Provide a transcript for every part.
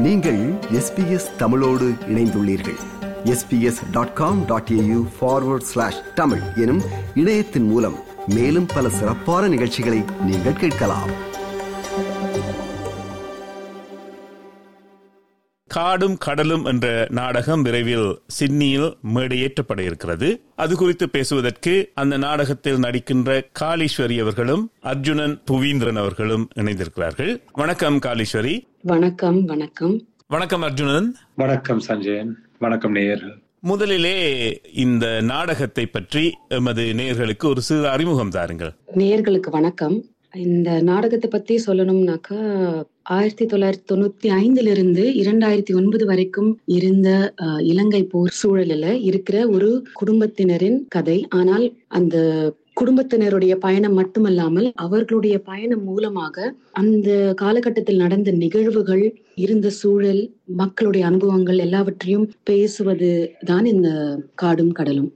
நீங்கள் எஸ்பிஎஸ் தமிழோடு இணைந்துள்ளீர்கள். SBS dot com dot AU forward slash Tamil எனும் இணையத்தின் மூலம் மேலும் பல சிறப்பான நிகழ்ச்சிகளை நீங்கள் கேட்கலாம். காடும் கடலும் என்ற நாடகம் விரைவில் சிட்னியில் மேடையேற்றப்பட இருக்கிறது. அது குறித்து பேசுவதற்கு அந்த நாடகத்தில் நடிக்கின்ற காளீஸ்வரி அவர்களும் அர்ஜுனன் புவீந்திரன் அவர்களும் இணைந்திருக்கிறார்கள். வணக்கம் காளீஸ்வரி. வணக்கம் வணக்கம். வணக்கம் அர்ஜுனன். வணக்கம் சஞ்சயன். வணக்கம் நேயர்கள். முதலிலே இந்த நாடகத்தை பற்றி எமது நேயர்களுக்கு ஒரு சிறு அறிமுகம் தாருங்கள். நேயர்களுக்கு வணக்கம். இந்த நாடகத்தை பத்தி சொல்லணும்னாக்கா ஆயிரத்தி தொள்ளாயிரத்தி தொண்ணூத்தி ஐந்துல இருந்து இரண்டாயிரத்தி ஒன்பது வரைக்கும் இருந்த அஹ், இலங்கை போர் சூழலில் இருக்கிற ஒரு குடும்பத்தினரின் கதை. ஆனால் அந்த குடும்பத்தினருடைய பயணம் மட்டுமல்லாமல் அவர்களுடைய பயணம் மூலமாக அந்த காலகட்டத்தில் நடந்த நிகழ்வுகள் இருந்த சூழல் மக்களுடைய அனுபவங்கள் எல்லாவற்றையும் பேசுவது தான் இந்த காடும் கடலும்.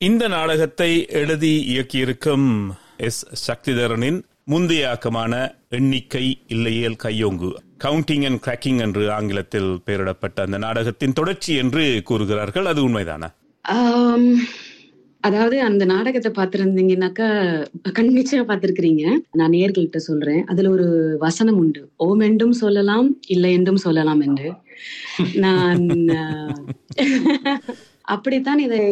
இந்த நாடகத்தை எழுதி இயக்கியிருக்கும் எஸ். சக்திதரனின் முந்தைய ஆக்கமான எண்ணிக்கை இல்லையேல் கையோங்கு கவுண்டிங் அண்ட் கிராக்கிங் என்று ஆங்கிலத்தில் பெயரிடப்பட்ட அந்த நாடகத்தின் தொடர்ச்சி என்று கூறுகிறார்கள். அது உண்மைதானா? அதாவது அந்த நாடகத்தை பார்த்திருந்தீங்கன்னாக்கா கண்ணிச்சயா பார்த்திருக்கிறீங்க. நான் நேர்கள்ட்ட சொல்றேன். அதுல ஒரு வசனம் உண்டு. ஓம் என்றும் சொல்லலாம் இல்லை என்றும் சொல்லலாம் என்று. நான் அப்படித்தான் இதை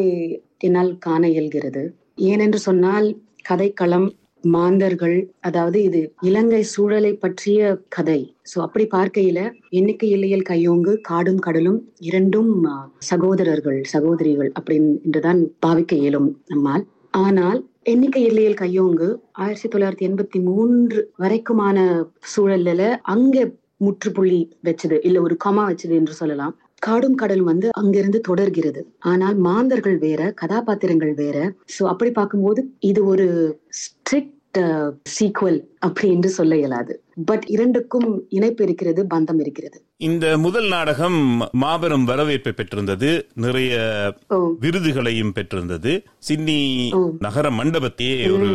என்னால் காண இயல்கிறது. ஏனென்று சொன்னால் கதைக்களம் மாந்தர்கள் அதாவது இது இலங்கை சூழலை பற்றிய கதை. சோ அப்படி பார்க்கையில எண்ணிக்கை இல்லையல் கையோங்கு காடும் கடலும் இரண்டும் சகோதரர்கள் சகோதரிகள் அப்படின்னு என்றுதான் பாவிக்க இயலும் நம்மால். ஆனால் எண்ணிக்கை இல்லையல் கையோங்கு ஆயிரத்தி தொள்ளாயிரத்தி எண்பத்தி மூன்று வரைக்குமான சூழல்ல அங்க முற்றுப்புள்ளி வச்சது இல்ல ஒரு கமா வச்சது என்று சொல்லலாம். காடும் கடலும் வந்து அங்கிருந்து தொடர்கிறது. ஆனால் மாந்தர்கள் வேற கதாபாத்திரங்கள் வேற. சோ அப்படி பார்க்கும்போது இது ஒரு ஸ்ட்ரிக்ட் சீக்வல் அப்படி என்று சொல்ல இயலாது. பட் இரண்டுக்கும் இணைப்பு இருக்கிறது பந்தம் இருக்கிறது. இந்த முதல் நாடகம் மாபெரும் வரவேற்பை பெற்றிருந்தது நிறைய விருதுகளையும் பெற்றிருந்தது. சிட்னி. நகர மண்டபத்தையே ஒரு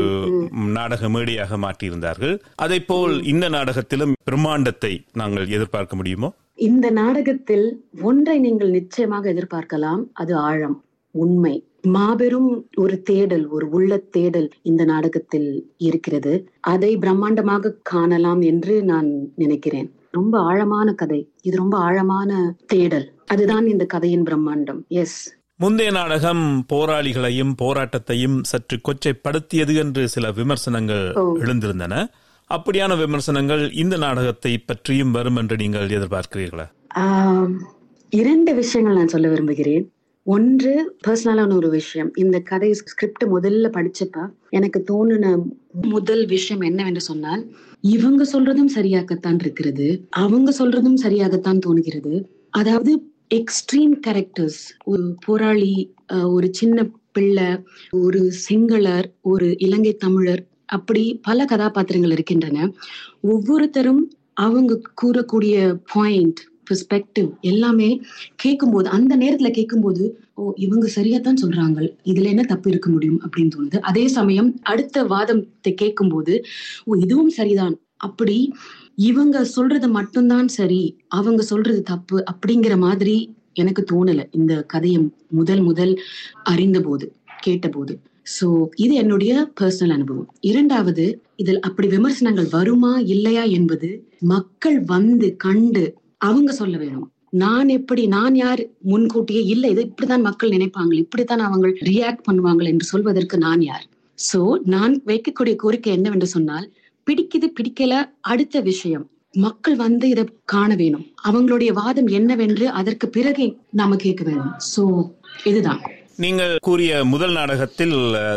நாடக மேடையாக மாற்றியிருந்தார்கள். அதை போல் இந்த நாடகத்திலும் பிரம்மாண்டத்தை நாங்கள் எதிர்பார்க்க முடியுமோ? இந்த நாடகத்தில் ஒன்றை நீங்கள் நிச்சயமாக எதிர்பார்க்கலாம் அது ஆழம் உண்மை. மாபெரும் ஒரு தேடல் ஒரு உள்ள தேடல் இந்த நாடகத்தில் இருக்கிறது. அதை பிரம்மாண்டமாக காணலாம் என்று நான் நினைக்கிறேன். ரொம்ப ஆழமான கதை. இது ரொம்ப ஆழமான தேடல். அதுதான் இந்த கதையின் பிரம்மாண்டம். எஸ் முந்தைய நாடகம் போராளிகளையும் போராட்டத்தையும் சற்று கொச்சைப்படுத்தியது என்று சில விமர்சனங்கள். எழுந்திருந்தன. அப்படியான விமர்சனங்கள் இந்த நாடகத்தை பற்றியும் வரும் என்று நீங்கள் எதிர்பார்க்கிறீர்களா? இரண்டு விஷயங்கள் நான் சொல்ல விரும்புகிறேன். ஒன்று பர்சனலான ஒரு விஷயம். இந்த கதை ஸ்கிரிப்ட் முதல்ல படிச்சப்ப எனக்கு தோணுன முதல் விஷயம் என்னவென்று சொன்னால் இவங்க சொல்றதும் சரியாகத்தான் இருக்கிறது அவங்க சொல்றதும் சரியாகத்தான் தோணுகிறது. அதாவது எக்ஸ்ட்ரீம் கேரக்டர்ஸ் ஒரு போராளி ஒரு சின்ன பிள்ளை ஒரு சிங்களர் ஒரு இலங்கை தமிழர் அப்படி பல கதாபாத்திரங்கள் இருக்கின்றன. ஒவ்வொருத்தரும் அவங்க கூறக்கூடிய பாயிண்ட் பெர்ஸ்பெக்டிவ் எல்லாமே கேட்கும்போது அந்த நேரத்துல கேட்கும்போது ஓ இவங்க சரியாத்தான் சொல்றாங்க. இதுல என்ன தப்பு இருக்க முடியும்? அப்படின்னு தோணுது. அதே சமயம் அடுத்த வாதத்தை கேட்கும்போது ஓ இதுவும் சரிதான். அப்படி இவங்க சொல்றது மட்டும்தான் சரி. அவங்க சொல்றது தப்பு. அப்படிங்கிற மாதிரி எனக்கு தோணல இந்த கதையை முதல் முதல் அறிந்த போது கேட்டபோது. சோ இது என்னுடைய பர்சனல் அனுபவம். இரண்டாவது இதில் அப்படி விமர்சனங்கள் வருமா இல்லையா என்பது மக்கள் வந்து கண்டு அவங்க சொல்ல வேணும். நான் எப்படி நான் யார் முன்கூட்டியே இல்ல இது இப்படித்தான் மக்கள் நினைப்பாங்க இப்படித்தான் அவங்க ரியாக்ட் பண்ணுவாங்க என்று சொல்வதற்கு நான் யார்? சோ நான் வைக்கக்கூடிய கோரிக்கை என்னவென்று சொன்னால் பிடிக்குது பிடிக்கல அடுத்த விஷயம். மக்கள் வந்து இதை காண வேணும். அவங்களுடைய வாதம் என்னவென்று அதற்கு பிறகு நாம கேட்க வேணும். சோ இதுதான். நீங்கள் கூறிய முதல் நாடகத்தில்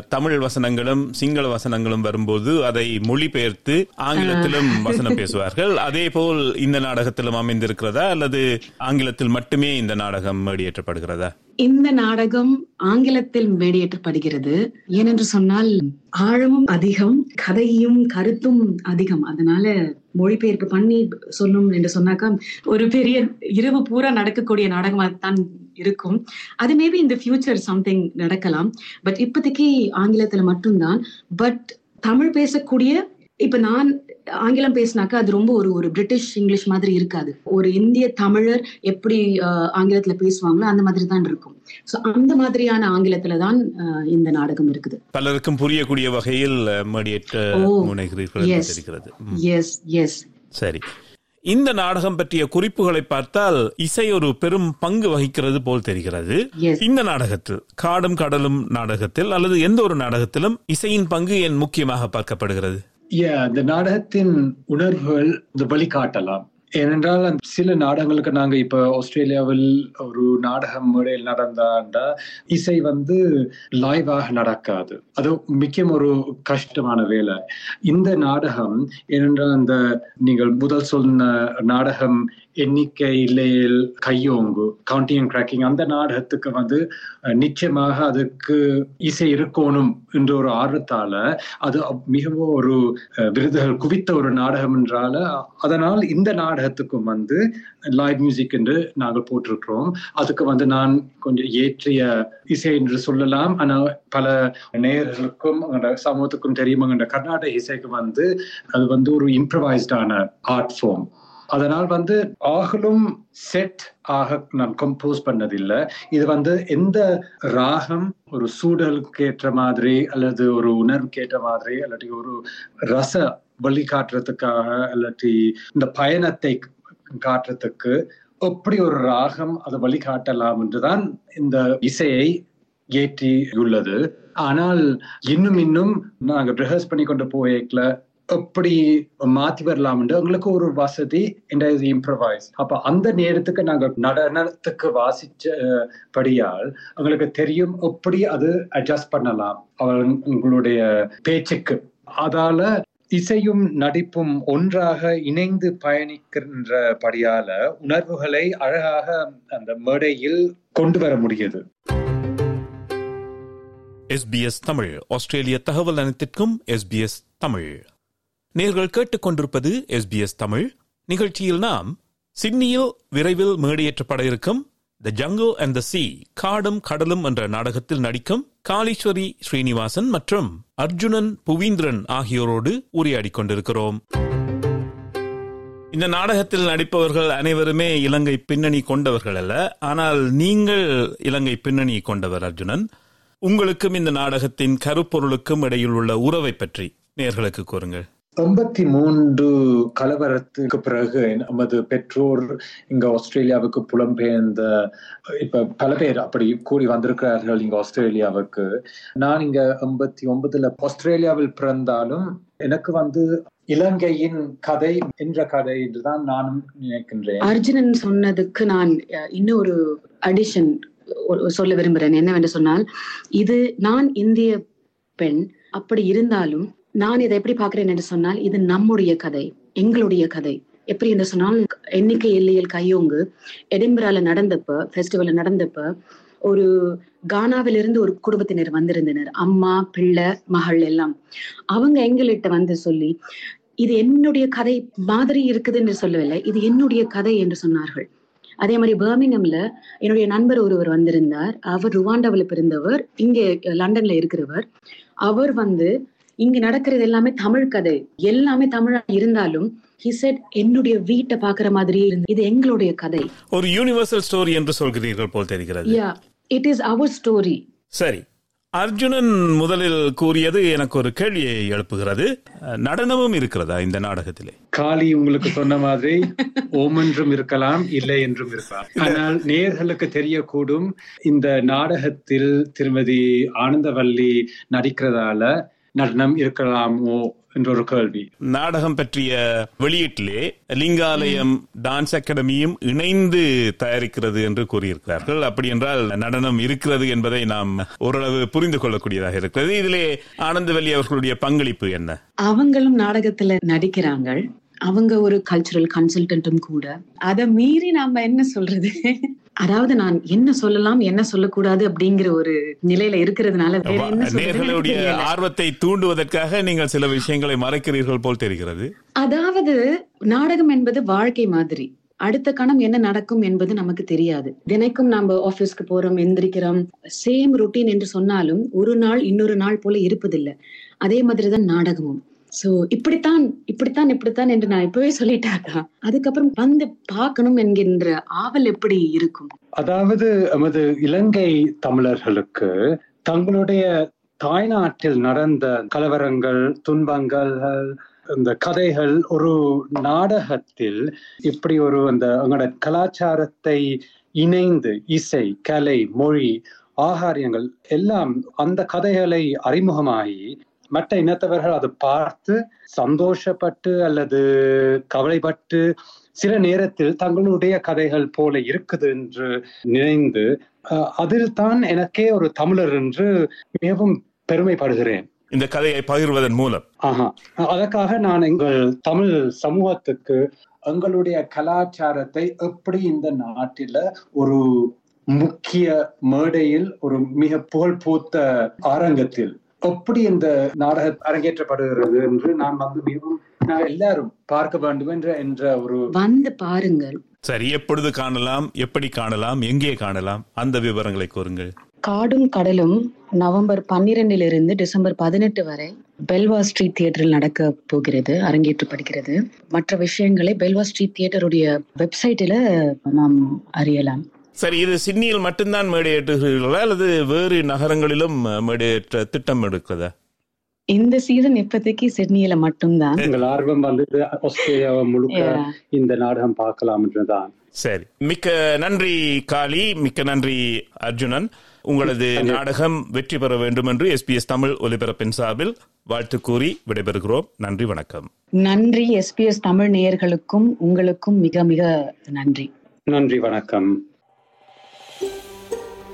தமிழ் வசனங்களும் சிங்கள வசனங்களும் வரும்போது அதை மொழிபெயர்த்து ஆங்கிலத்திலும் வசனம் பேசுவார்கள். அதே போல் இந்த நாடகத்திலும் அமைந்திருக்கிறதா அல்லது ஆங்கிலத்தில் மட்டுமே இந்த நாடகம் மேடியேற்றப்படுகிறதா? இந்த நாடகம் ஆங்கிலத்தில் மேடையேற்றப்படுகிறது. ஏனென்று சொன்னால் ஆழமும் அதிகம் கதையும் கருத்தும் அதிகம். அதனால மொழிபெயர்ப்பு பண்ணி சொல்லும் என்று சொன்னாக்கா ஒரு பெரிய இரவு பூரா நடக்கக்கூடிய நாடகமா தான் இருக்கும். அது மேபி இந்த ஃபியூச்சர் சம்திங் நடக்கலாம். பட் இப்போதைக்கு ஆங்கிலத்துல மட்டும்தான். பட் தமிழ் பேசக்கூடிய இப்ப நான் ஆங்கிலம் பேசினாக்கா அது ரொம்ப ஒரு ஒரு பிரிட்டிஷ் இங்கிலீஷ் மாதிரி இருக்காது. ஒரு இந்திய தமிழர் எப்படி ஆங்கிலத்துல பேசுவாங்களோ அந்த மாதிரி தான் இருக்கும். சோ அந்த மாதிரியான ஆங்கிலத்துல தான் இந்த நாடகம் இருக்குது. பலருக்கும் புரியக்கூடிய வகையில் எஸ் எஸ் சரி. இந்த நாடகம் பற்றிய குறிப்புகளை பார்த்தால் இசை ஒரு பெரும் பங்கு வகிக்கிறது போல் தெரிகிறது. இந்த நாடகத்தில் காடும் கடலும் நாடகத்தில் அல்லது எந்த ஒரு நாடகத்திலும் இசையின் பங்கு ஏன் முக்கியமாக பார்க்கப்படுகிறது? இந்த நாடகத்தின் உணர்வுகள் இந்த வழிகாட்டலாம். ஏனென்றால் அந்த சில நாடகங்களுக்கு நாங்க இப்ப ஆஸ்திரேலியாவில் ஒரு நாடகம் மேடையில் நடந்தாண்டா இசை வந்து லைவாக நடக்காது. அது மிக்க ஒரு கஷ்டமான வேலை. இந்த நாடகம் ஏனென்றால் அந்த நீங்கள் முதல் சொன்ன நாடகம் எண்ணிக்கை கையோங்கு. கவுண்டிங் அண்ட் கிராக்கிங் அந்த நாடகத்துக்கு வந்து நிச்சயமாக அதுக்கு இசை இருக்கணும் என்ற ஒரு ஆர்வத்தால அது மிகவும் ஒரு விருதுகள் குவித்த ஒரு நாடகம் என்றால அதனால் இந்த நாடகத்துக்கும் வந்து லைவ் மியூசிக் என்று நாங்கள் போட்டிருக்கிறோம். அதுக்கு வந்து நான் கொஞ்சம் ஏற்றிய இசை என்று சொல்லலாம். ஆனால் பல நேயர்களுக்கும் சமூகத்துக்கும் தெரியுமா கர்நாடக இசைக்கு வந்து அது வந்து ஒரு இம்ப்ரவைஸ்டான ஆர்ட் ஃபார்ம் அதனால் வந்து ஆகலும் செட் ஆக நான் கம்போஸ் பண்ணதில்லை. இது வந்து எந்த ராகம் ஒரு சூழலுக்கு ஏற்ற மாதிரி அல்லது ஒரு உணர்வுக்கு ஏற்ற மாதிரி இல்லாட்டி ஒரு ரச வழிகாட்டுறதுக்காக இல்லாட்டி இந்த பயணத்தை காட்டுறதுக்கு எப்படி ஒரு ராகம் அதை வழிகாட்டலாம் என்றுதான் இந்த இசையை ஏற்றி உள்ளது ஆனால் இன்னும் இன்னும் நாங்க ரிஹர்ஸ் பண்ணி கொண்டு போய்க்கல எப்படி மாத்தி வரலாம் என்று எங்களுக்கு ஒரு வசதி இம்ப்ரவைஸ் அப்ப அந்த நேரத்துக்கு நாங்க நடனத்துக்கு வாசிச்ச படியால் எங்களுக்கு தெரியும் எப்படி அது அட்ஜஸ்ட் பண்ணலாம். அவ- உங்களுடைய பேச்சுக்கு. அதால இசையும் நடிப்பும் ஒன்றாக இணைந்து பயணிக்கின்ற படியால உணர்வுகளை அழகாக அந்த மேடையில் கொண்டு வர முடியுது. எஸ்பிஎஸ் தமிழ் ஆஸ்திரேலிய தகவல் அனைத்திற்கும் எஸ்பிஎஸ் தமிழ் நேர்கள் கேட்டுக்கொண்டிருப்பது எஸ்பிஎஸ் தமிழ். நிகழ்ச்சியில் நாம் சிட்னியில் விரைவில் மேடையேற்றப்பட இருக்கும் the jungle and the sea காடும் கடலும் என்ற நாடகத்தில் நடிக்கும் காளீஸ்வரி ஸ்ரீனிவாசன் மற்றும் அர்ஜுனன் புவீந்திரன் ஆகியோரோடு உரையாடி கொண்டிருக்கிறோம். இந்த நாடகத்தில் நடிப்பவர்கள் அனைவருமே இலங்கை பின்னணி கொண்டவர்கள் அல்ல. ஆனால் நீங்கள் இலங்கை பின்னணி கொண்டவர் அர்ஜுனன். உங்களுக்கும் இந்த நாடகத்தின் கருப்பொருளுக்கும் இடையில் உள்ள உறவை பற்றி நேர்களுக்கு கூறுங்கள். எண்பத்தி மூன்று கலவரத்துக்கு பிறகு நமது பெற்றோர் இங்க ஆஸ்திரேலியாவுக்கு புலம்பெயர்ந்த இப்ப பல பேர் அப்படி கூடி வந்திருக்கிறார்கள் இங்க ஆஸ்திரேலியாவுக்கு. நான் இங்க எண்பத்தி ஒன்பதுல ஆஸ்திரேலியாவில் பிறந்தாலும் எனக்கு வந்து இலங்கையின் கதை என்ற கதை என்றுதான் நானும் நினைக்கின்றேன். அர்ஜுனன் சொன்னதுக்கு நான் இன்னொரு அடிஷன் சொல்ல விரும்புகிறேன் என்னவென்று சொன்னால் இது நான் இந்திய பெண் அப்படி இருந்தாலும் நான் இதை எப்படி பார்க்கிறேன் என்று சொன்னால் இது நம்முடைய கதை எங்களுடைய கதை. எப்படி என்று சொன்னால் எண்ணிக்கை எல்லையில் கையோங்கு எடின்பரால நடந்தப்ப ஃபெஸ்டிவல்ல நடந்தப்ப ஒரு கானாவிலிருந்து ஒரு குடும்பத்தினர் வந்திருந்தனர். அம்மா பிள்ளை மகள் எல்லாம். அவங்க எங்கள்கிட்ட வந்து சொல்லி இது என்னுடைய கதை மாதிரி இருக்குது என்று சொல்லவில்லை இது என்னுடைய கதை என்று சொன்னார்கள். அதே மாதிரி பர்மிங்hamல என்னுடைய நண்பர் ஒருவர் வந்திருந்தார். அவர் ருவாண்டாவில் பிறந்தவர் இங்கே லண்டன்ல இருக்கிறவர். அவர் வந்து இங்க நடக்கிறது எல்லாமே தமிழ் கதை. எல்லாமே தமிழா இருந்தாலும் he said என்னுடைய வீட்டை பாக்குற மாதிரியே இருந்து இது எங்களுடைய கதை. ஒரு யூனிவர்சல் ஸ்டோரி என்று சொல்கிறீர்கள் போல் தெரிகிறது. Yeah it is our story சரி. அர்ஜுனன் முதலில் கூறியது எனக்கு ஒரு கேள்வியை எழுப்புகிறது. நடனமும் இருக்கிறதா இந்த நாடகத்திலே? காளி உங்களுக்கு சொன்ன மாதிரி ஓம் என்றும் இருக்கலாம் இல்லை என்றும் இருக்கலாம். ஆனால் நேர்களுக்கு தெரியக்கூடும் இந்த நாடகத்தில் திருமதி ஆனந்தவல்லி நடிக்கிறதால நடனம் இருக்கலாமோ என்ற ஒரு கேள்வி. நாடகம் பற்றிய வெளியீட்டிலே லிங்காலயம் டான்ஸ் அகாடமியும் இணைந்து தயாரிக்கிறது என்று கூறியிருக்கிறார்கள். அப்படி என்றால் நடனம் இருக்கிறது என்பதை நாம் ஓரளவு புரிந்து கொள்ளக்கூடியதாக இருக்கிறது. இதிலே ஆனந்தவல்லி அவர்களுடைய பங்களிப்பு என்ன? அவங்களும் நாடகத்துல நடிக்கிறாங்க. அவங்க ஒரு கல்ச்சுரல் கன்சல்டன்ட்டும் கூட. அதை மீறி நாம என்ன சொல்றது? அதாவது நான் என்ன சொல்லலாம் என்ன சொல்லக்கூடாது அப்படிங்கிற ஒரு நிலையில இருக்கிறதுனால நேர்களுடைய. ஆர்வத்தை தூண்டுவதற்காக நீங்கள் சில விஷயங்களை மறைக்கிறீர்கள் போல் தெரிகிறது. அதாவது நாடகம் என்பது வாழ்க்கை மாதிரி. அடுத்த கணம் என்ன நடக்கும் என்பது நமக்கு தெரியாது. தினைக்கும் நாம ஆபீஸ்க்கு போறோம் எந்திரிக்கிறோம். சேம் ருட்டீன் என்று சொன்னாலும் ஒரு நாள் இன்னொரு நாள் போல இருப்பதில்லை. அதே மாதிரிதான் நாடகமும். சோ இப்படித்தான் இப்படித்தான் இப்படித்தான் என்று நான் இப்பவே சொல்லிட்டாக்கா. அதுக்கப்புறம் வந்து பார்க்கணும் என்கின்ற ஆவல் எப்படி இருக்கும்? அதாவது நமது இலங்கை தமிழர்களுக்கு தங்களுடைய தாய்நாட்டில் நடந்த கலவரங்கள் துன்பங்கள் இந்த கதைகள் ஒரு நாடகத்தில் இப்படி ஒரு அந்த அவங்களோட கலாச்சாரத்தை இணைந்து இசை கலை மொழி ஆகாரியங்கள் எல்லாம் அந்த கதைகளை அறிமுகமாகி மற்ற இனத்தவர்கள் அதை பார்த்து சந்தோஷப்பட்டு அல்லது கவலைப்பட்டு சில நேரத்தில் தங்களுடைய கதைகள் போல இருக்குது என்று நினைந்து அதில் தான் எனக்கே ஒரு தமிழர் என்று மிகவும் பெருமைப்படுகிறேன். இந்த கதையை பகிர்வதன் மூலம். ஆஹா. அதற்காக நான் எங்கள் தமிழ் சமூகத்துக்கு எங்களுடைய கலாச்சாரத்தை எப்படி இந்த நாட்டில ஒரு முக்கிய மேடையில் ஒரு மிக புகழ் பூத்த அரங்கத்தில் எப்படி இந்த நாடகம் அரங்கேற்றப்படுகிறது என்று நான் வந்து மிகவும் நான் எல்லாரும் பார்க்க வேண்டும் என்ற என்ற ஒரு வந்து பாருங்கள். சரி எப்பொழுது காணலாம் எப்படி காணலாம் எங்கே காணலாம்? அந்த விவரங்களை கூறுங்கள். காடும் கடலும் நவம்பர் பன்னிரெண்டிலிருந்து டிசம்பர் பதினெட்டு வரை பெல்வா ஸ்ட்ரீட் தியேட்டரில் நடக்க போகிறது அரங்கேற்றப்படுகிறது. மற்ற விஷயங்களை பெல்வா ஸ்ட்ரீட் தியேட்டருடைய வெப்சைட்டில் நாம் அறியலாம். சரி இது சிட்னியில் மட்டும்தான் மேடையேற்றுகிறீர்களா? அல்லது வேறு நகரங்களிலும் மேடையேற்ற திட்டம் எடுக்கிறதா? இந்த சீசன் இப்போதைக்கு சிட்னியில மட்டும்தான். எங்கள் ஆர்வம் வந்து ஆஸ்திரேலியாவை முழுக்க. இந்த நாடகம் பார்க்கலாம் என்றுதான் சரி. மிக்க நன்றி காளி. மிக்க நன்றி அர்ஜுனன். உங்களது நாடகம் வெற்றி பெற வேண்டும் என்று எஸ்பிஎஸ் தமிழ் ஒலிபரப்பின் சார்பில் வாழ்த்து கூறி விடைபெறுகிறோம். நன்றி வணக்கம். நன்றி எஸ்பிஎஸ் தமிழ் நேயர்களுக்கும் உங்களுக்கும் மிக மிக நன்றி. நன்றி வணக்கம்.